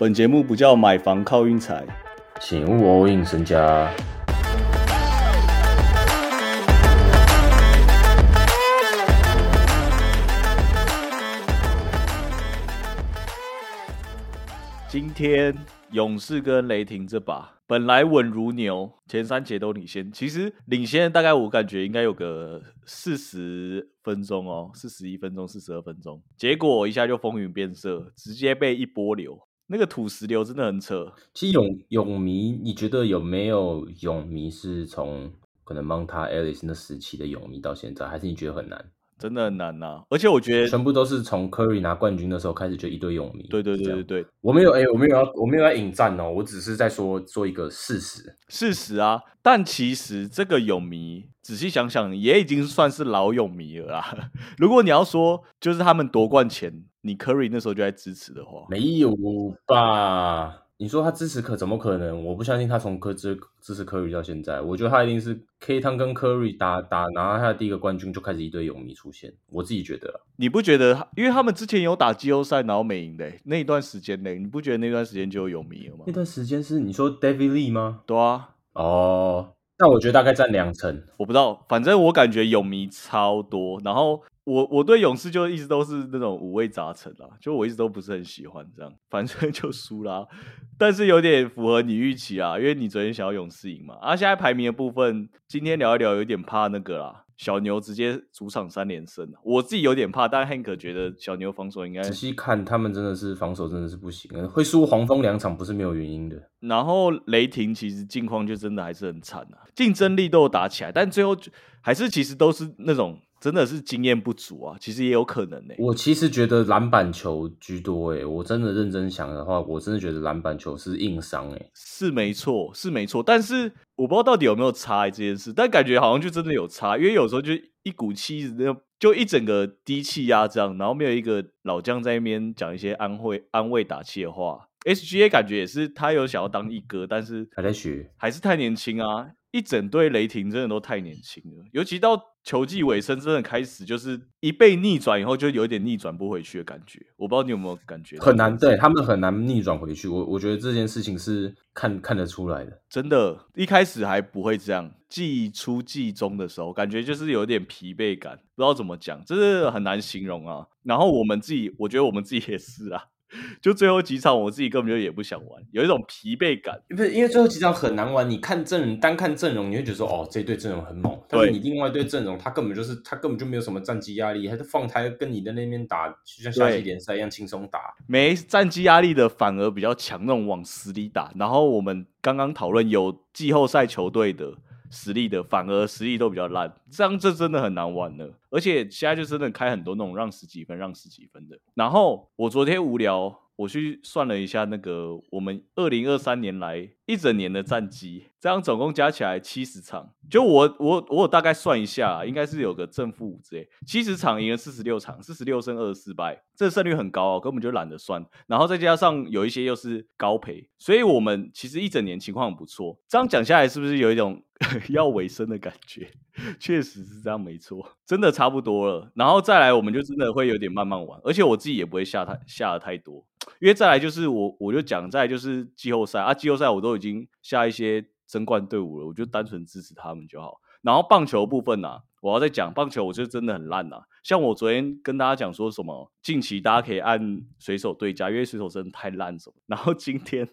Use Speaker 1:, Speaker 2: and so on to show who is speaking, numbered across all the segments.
Speaker 1: 本节目不叫买房靠运财，
Speaker 2: 请勿 all in 身家。
Speaker 1: 今天勇士跟雷霆这把本来稳如牛，前三节都领先，其实领先大概我感觉应该有个四十分钟哦，四十一分钟、四十二分钟，结果一下就风云变色，直接被一波流，那个土石流真的很扯。
Speaker 2: 其实泳泳迷，你觉得有没有泳迷是从可能 Monta Ellis 那时期的泳迷到现在，还是你觉得很难？
Speaker 1: 真的很难呐、而且我觉得，
Speaker 2: 全部都是从 Curry 拿冠军的时候开始就一堆泳迷。
Speaker 1: 对对对对对，
Speaker 2: 我没有哎、我没有要我没有要引战哦，我只是在说说一个事实。
Speaker 1: 事实啊，但其实这个泳迷仔细想想，也已经算是老泳迷了啦。如果你要说，就是他们夺冠前，你 Curry 那时候就在支持的话，
Speaker 2: 没有吧？你说他支持可怎么可能？我不相信他从科支支持科瑞到现在，我觉得他一定是 K 汤跟科瑞打打拿他的第一个冠军就开始一堆泳迷出现，我自己觉得。
Speaker 1: 你不觉得？因为他们之前有打季后赛，然后没赢的那一段时间内，你不觉得那段时间就有泳迷了吗
Speaker 2: 那？段时间是你说 David Lee 吗？
Speaker 1: 对啊，
Speaker 2: 哦，那我觉得大概占两成。
Speaker 1: 我不知道，反正我感觉泳迷超多，然后我我对勇士就一直都是那种五味杂陈啦，就我一直都不是很喜欢这样，反正 就输啦。但是有点符合你预期啊，因为你昨天想要勇士赢嘛。啊，现在排名的部分，今天聊一聊，有点怕那个啦。小牛直接主场三连胜，我自己有点怕，但 Hank 觉得小牛防守应该
Speaker 2: 仔细看，他们真的是防守真的是不行，会输黄蜂两场不是没有原因的。
Speaker 1: 然后雷霆其实近况就真的还是很惨啊，竞争力都有打起来，但最后就还是其实都是那种真的是经验不足啊，其实也有可能呢、
Speaker 2: 我其实觉得篮板球居多诶，我真的认真想的话，我真的觉得篮板球是硬伤诶。
Speaker 1: 是没错，是没错，但是我不知道到底有没有差、欸、这件事，但感觉好像就真的有差，因为有时候就一股气一直那就一整个低气压这样，然后没有一个老将在那边讲一些安慰安慰打气的话。SGA 感觉也是他有想要当一哥，但是
Speaker 2: 还在学，
Speaker 1: 还是太年轻啊！一整队雷霆真的都太年轻了，尤其到球季尾声，真的开始就是一被逆转以后，就有点逆转不回去的感觉。我不知道你有没有感觉
Speaker 2: 很难，对他们很难逆转回去。我我觉得这件事情是看看得出来的。
Speaker 1: 真的，一开始还不会这样，季初季中的时候，感觉就是有点疲惫感，不知道怎么讲，这是很难形容啊。然后我们自己，我觉得我们自己也是啊，就最后几场，我自己根本就也不想玩，有一种疲惫感。
Speaker 2: 不是因为最后几场很难玩，你看阵容，单看阵容，你会觉得说，哦，这队阵容很猛。但是你另外一队阵容，他根本就是他根本就没有什么战绩压力，他就放开跟你在那边打，就像夏季联赛一样轻松打。
Speaker 1: 没战绩压力的反而比较强，那种往死里打。然后我们刚刚讨论有季后赛球队的实力的，反而实力都比较烂，这样这真的很难玩了。而且现在就真的开很多那种让十几分、让十几分的。然后我昨天无聊，我去算了一下那个我们二零二三年来一整年的战绩，这样总共加起来七十场。就我我我有大概算一下，应该是有个正负五之类，七十场赢了四十六场，四十六胜二十四败，这胜率很高哦，根本就懒得算。然后再加上有一些又是高赔，所以我们其实一整年情况很不错。这样讲下来，是不是有一种 要尾声的感觉？确实是这样，没错，真的差不多了。然后再来，我们就真的会有点慢慢玩，而且我自己也不会下太下的太多，因为再来就是我我就讲，再来就是季后赛啊，季后赛我都已经下一些争冠队伍了，我就单纯支持他们就好。然后棒球部分啊，我要再讲棒球，我就真的很烂啊。像我昨天跟大家讲说什么，近期大家可以按水手对家，因为水手真的太烂什么。然后今天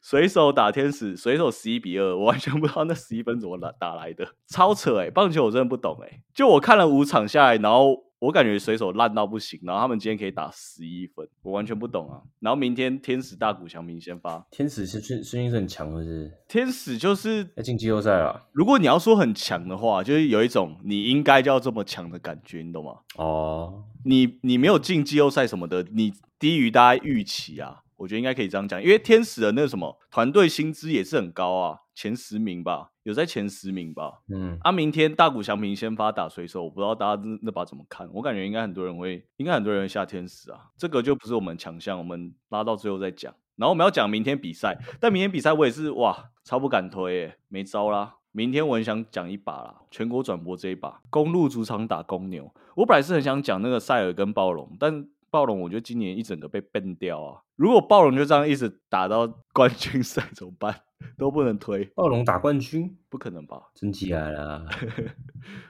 Speaker 1: 水手打天使，水手十一比二，我完全不知道那十一分怎么打打来的，超扯哎、棒球我真的不懂哎、就我看了五场下来，然后我感觉水手烂到不行，然后他们今天可以打十一分，我完全不懂啊。然后明天天使大谷翔平先发，
Speaker 2: 天使是最最近是很强的是
Speaker 1: 天使就是
Speaker 2: 要进季后赛了。
Speaker 1: 如果你要说很强的话，就是有一种你应该就要这么强的感觉，你懂吗？
Speaker 2: 哦，
Speaker 1: 你你没有进季后赛什么的，你低于大家预期啊，我觉得应该可以这样讲，因为天使的那个什么团队薪资也是很高啊，前十名吧，有在前十名吧。
Speaker 2: 嗯，
Speaker 1: 啊，明天大谷翔平先发打水手，我不知道大家那那把怎么看，我感觉应该很多人会，应该很多人会下天使啊，这个就不是我们强项，我们拉到最后再讲。然后我们要讲明天比赛，但明天比赛我也是哇，超不敢推耶，没招啦。明天我很想讲一把啦，全国转播这一把，公路主场打公牛。我本来是很想讲那个塞尔跟暴龙，但暴龙，我觉得今年一整个被 ban 掉啊。如果暴龙就这样一直打到 冠军赛怎么办？都不能推，
Speaker 2: 暴龙打冠军
Speaker 1: 不可能吧？
Speaker 2: 真起来了，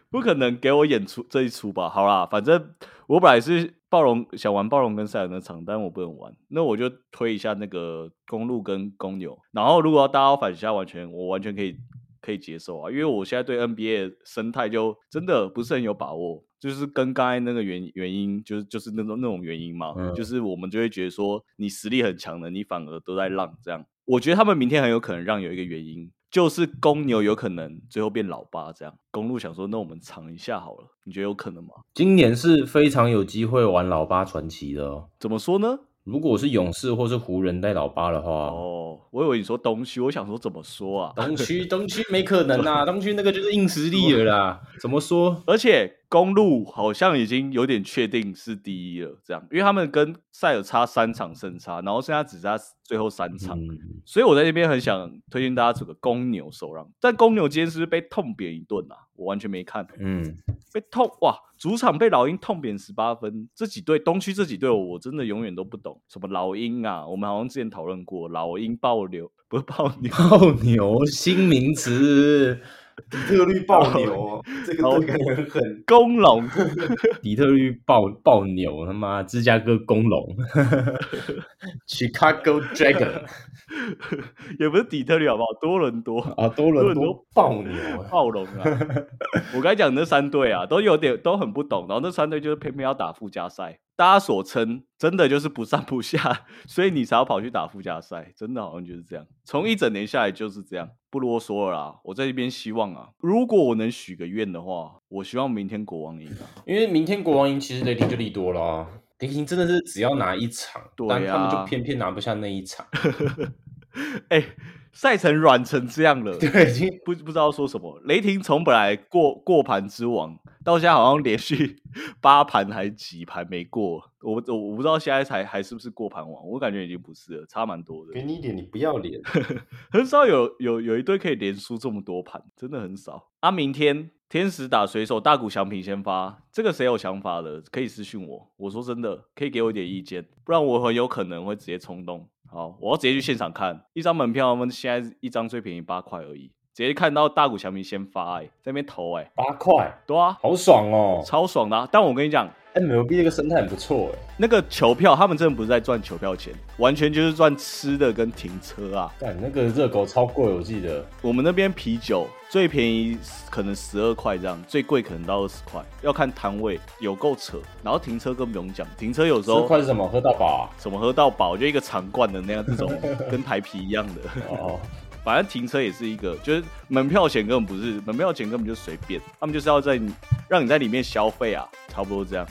Speaker 1: 不可能给我演出这一出吧？好啦，反正我本来是暴龙想玩暴龙跟赛尔那场，但我不能玩，那我就推一下那个公路跟公牛。然后如果要大家反下，完全我完全可以可以接受啊，因为我现在对 NBA 生态就真的不是很有把握。就是跟刚才那个原原因，就是就是那种那种原因嘛，就是我们就会觉得说，你实力很强的，你反而都在让这样。我觉得他们明天很有可能让有一个原因，就是公牛有可能最后变老八这样。公路想说，那我们尝一下好了，你觉得有可能吗？
Speaker 2: 今年是非常有机会玩老八传奇的哦。
Speaker 1: 怎么说呢？
Speaker 2: 如果是勇士或是湖人带老八的话，
Speaker 1: 哦，我以为你说东区，我想说怎么说啊？
Speaker 2: 东区东区没可能啊，东区那个就是硬实力了啦。怎么说？
Speaker 1: 而且公路好像已经有点确定是第一了，这样，因为他们跟塞尔差三场胜差，然后现在只差最后三场，所以我在这边很想推荐大家组个公牛首让。但公牛今天是不是被痛扁一顿啊？我完全没看，嗯，被痛哇！主场被老鹰痛扁十八分，这几队东区这几队我真的永远都不懂，什么老鹰啊，我们好像之前讨论过，老鹰爆牛不是爆牛，
Speaker 2: 爆牛新名词。底特律爆牛，这个这个人很
Speaker 1: 公龙，
Speaker 2: 底特律爆爆牛，他妈芝加哥公龙，Chicago Dragon，
Speaker 1: 也不是底特律好不好？多伦多
Speaker 2: 啊，多伦多爆牛
Speaker 1: 暴龙啊！我刚才讲那三队啊，都有点都很不懂，然后那三队就是偏偏要打附加赛。大家所称，真的就是不上不下，所以你才要跑去打附加赛，真的好像就是这样。从一整年下来就是这样，不啰嗦了啦。我在这边希望啊，如果我能许个愿的话，我希望明天国王赢啊。
Speaker 2: 因为明天国王赢，其实雷霆就利多了啊。雷霆真的是只要拿一场，但他们就偏偏拿不下那一场。
Speaker 1: 哎。赛程软成这样了，
Speaker 2: 对，已经
Speaker 1: 不不知道说什么。雷霆从本来过过盘之王，到现在好像连续 八盘还几盘没过。我我我不知道现在才还是不是过盘王，我感觉已经不是了，差蛮多的。
Speaker 2: 给你一点，你不要脸，
Speaker 1: 很少有有有一队可以连输这么多盘，真的很少。啊，明天天使打水手，大谷翔平先发，这个谁有想法的可以私信我。我说真的，可以给我一点意见，不然我很有可能会直接冲动。好，我要直接去现场看一张门票，我们现在一张最便宜八块而已，直接看到大谷翔平先发，哎，在那边投，哎，
Speaker 2: 八块，
Speaker 1: 对啊，
Speaker 2: 好爽哦，
Speaker 1: 超爽的。啊但我跟你讲
Speaker 2: ，MLB 这个生态很不错，哎，
Speaker 1: 那个球票，他们真的不是在赚球票钱，完全就是赚吃的跟停车啊。
Speaker 2: 但那个热狗超贵，我记得
Speaker 1: 我们那边啤酒。最便宜可能十二块这样，最贵可能到二十块，要看摊位，有够扯。然后停车更不用讲，停车有时候
Speaker 2: 十块是什么？喝到饱？
Speaker 1: 什么喝到饱？就一个长罐的那样，这种跟台啤一样的。哦，反正停车也是一个，就是门票钱根本不是，门票钱根本就随便，他们就是要在让你在里面消费啊，差不多这样。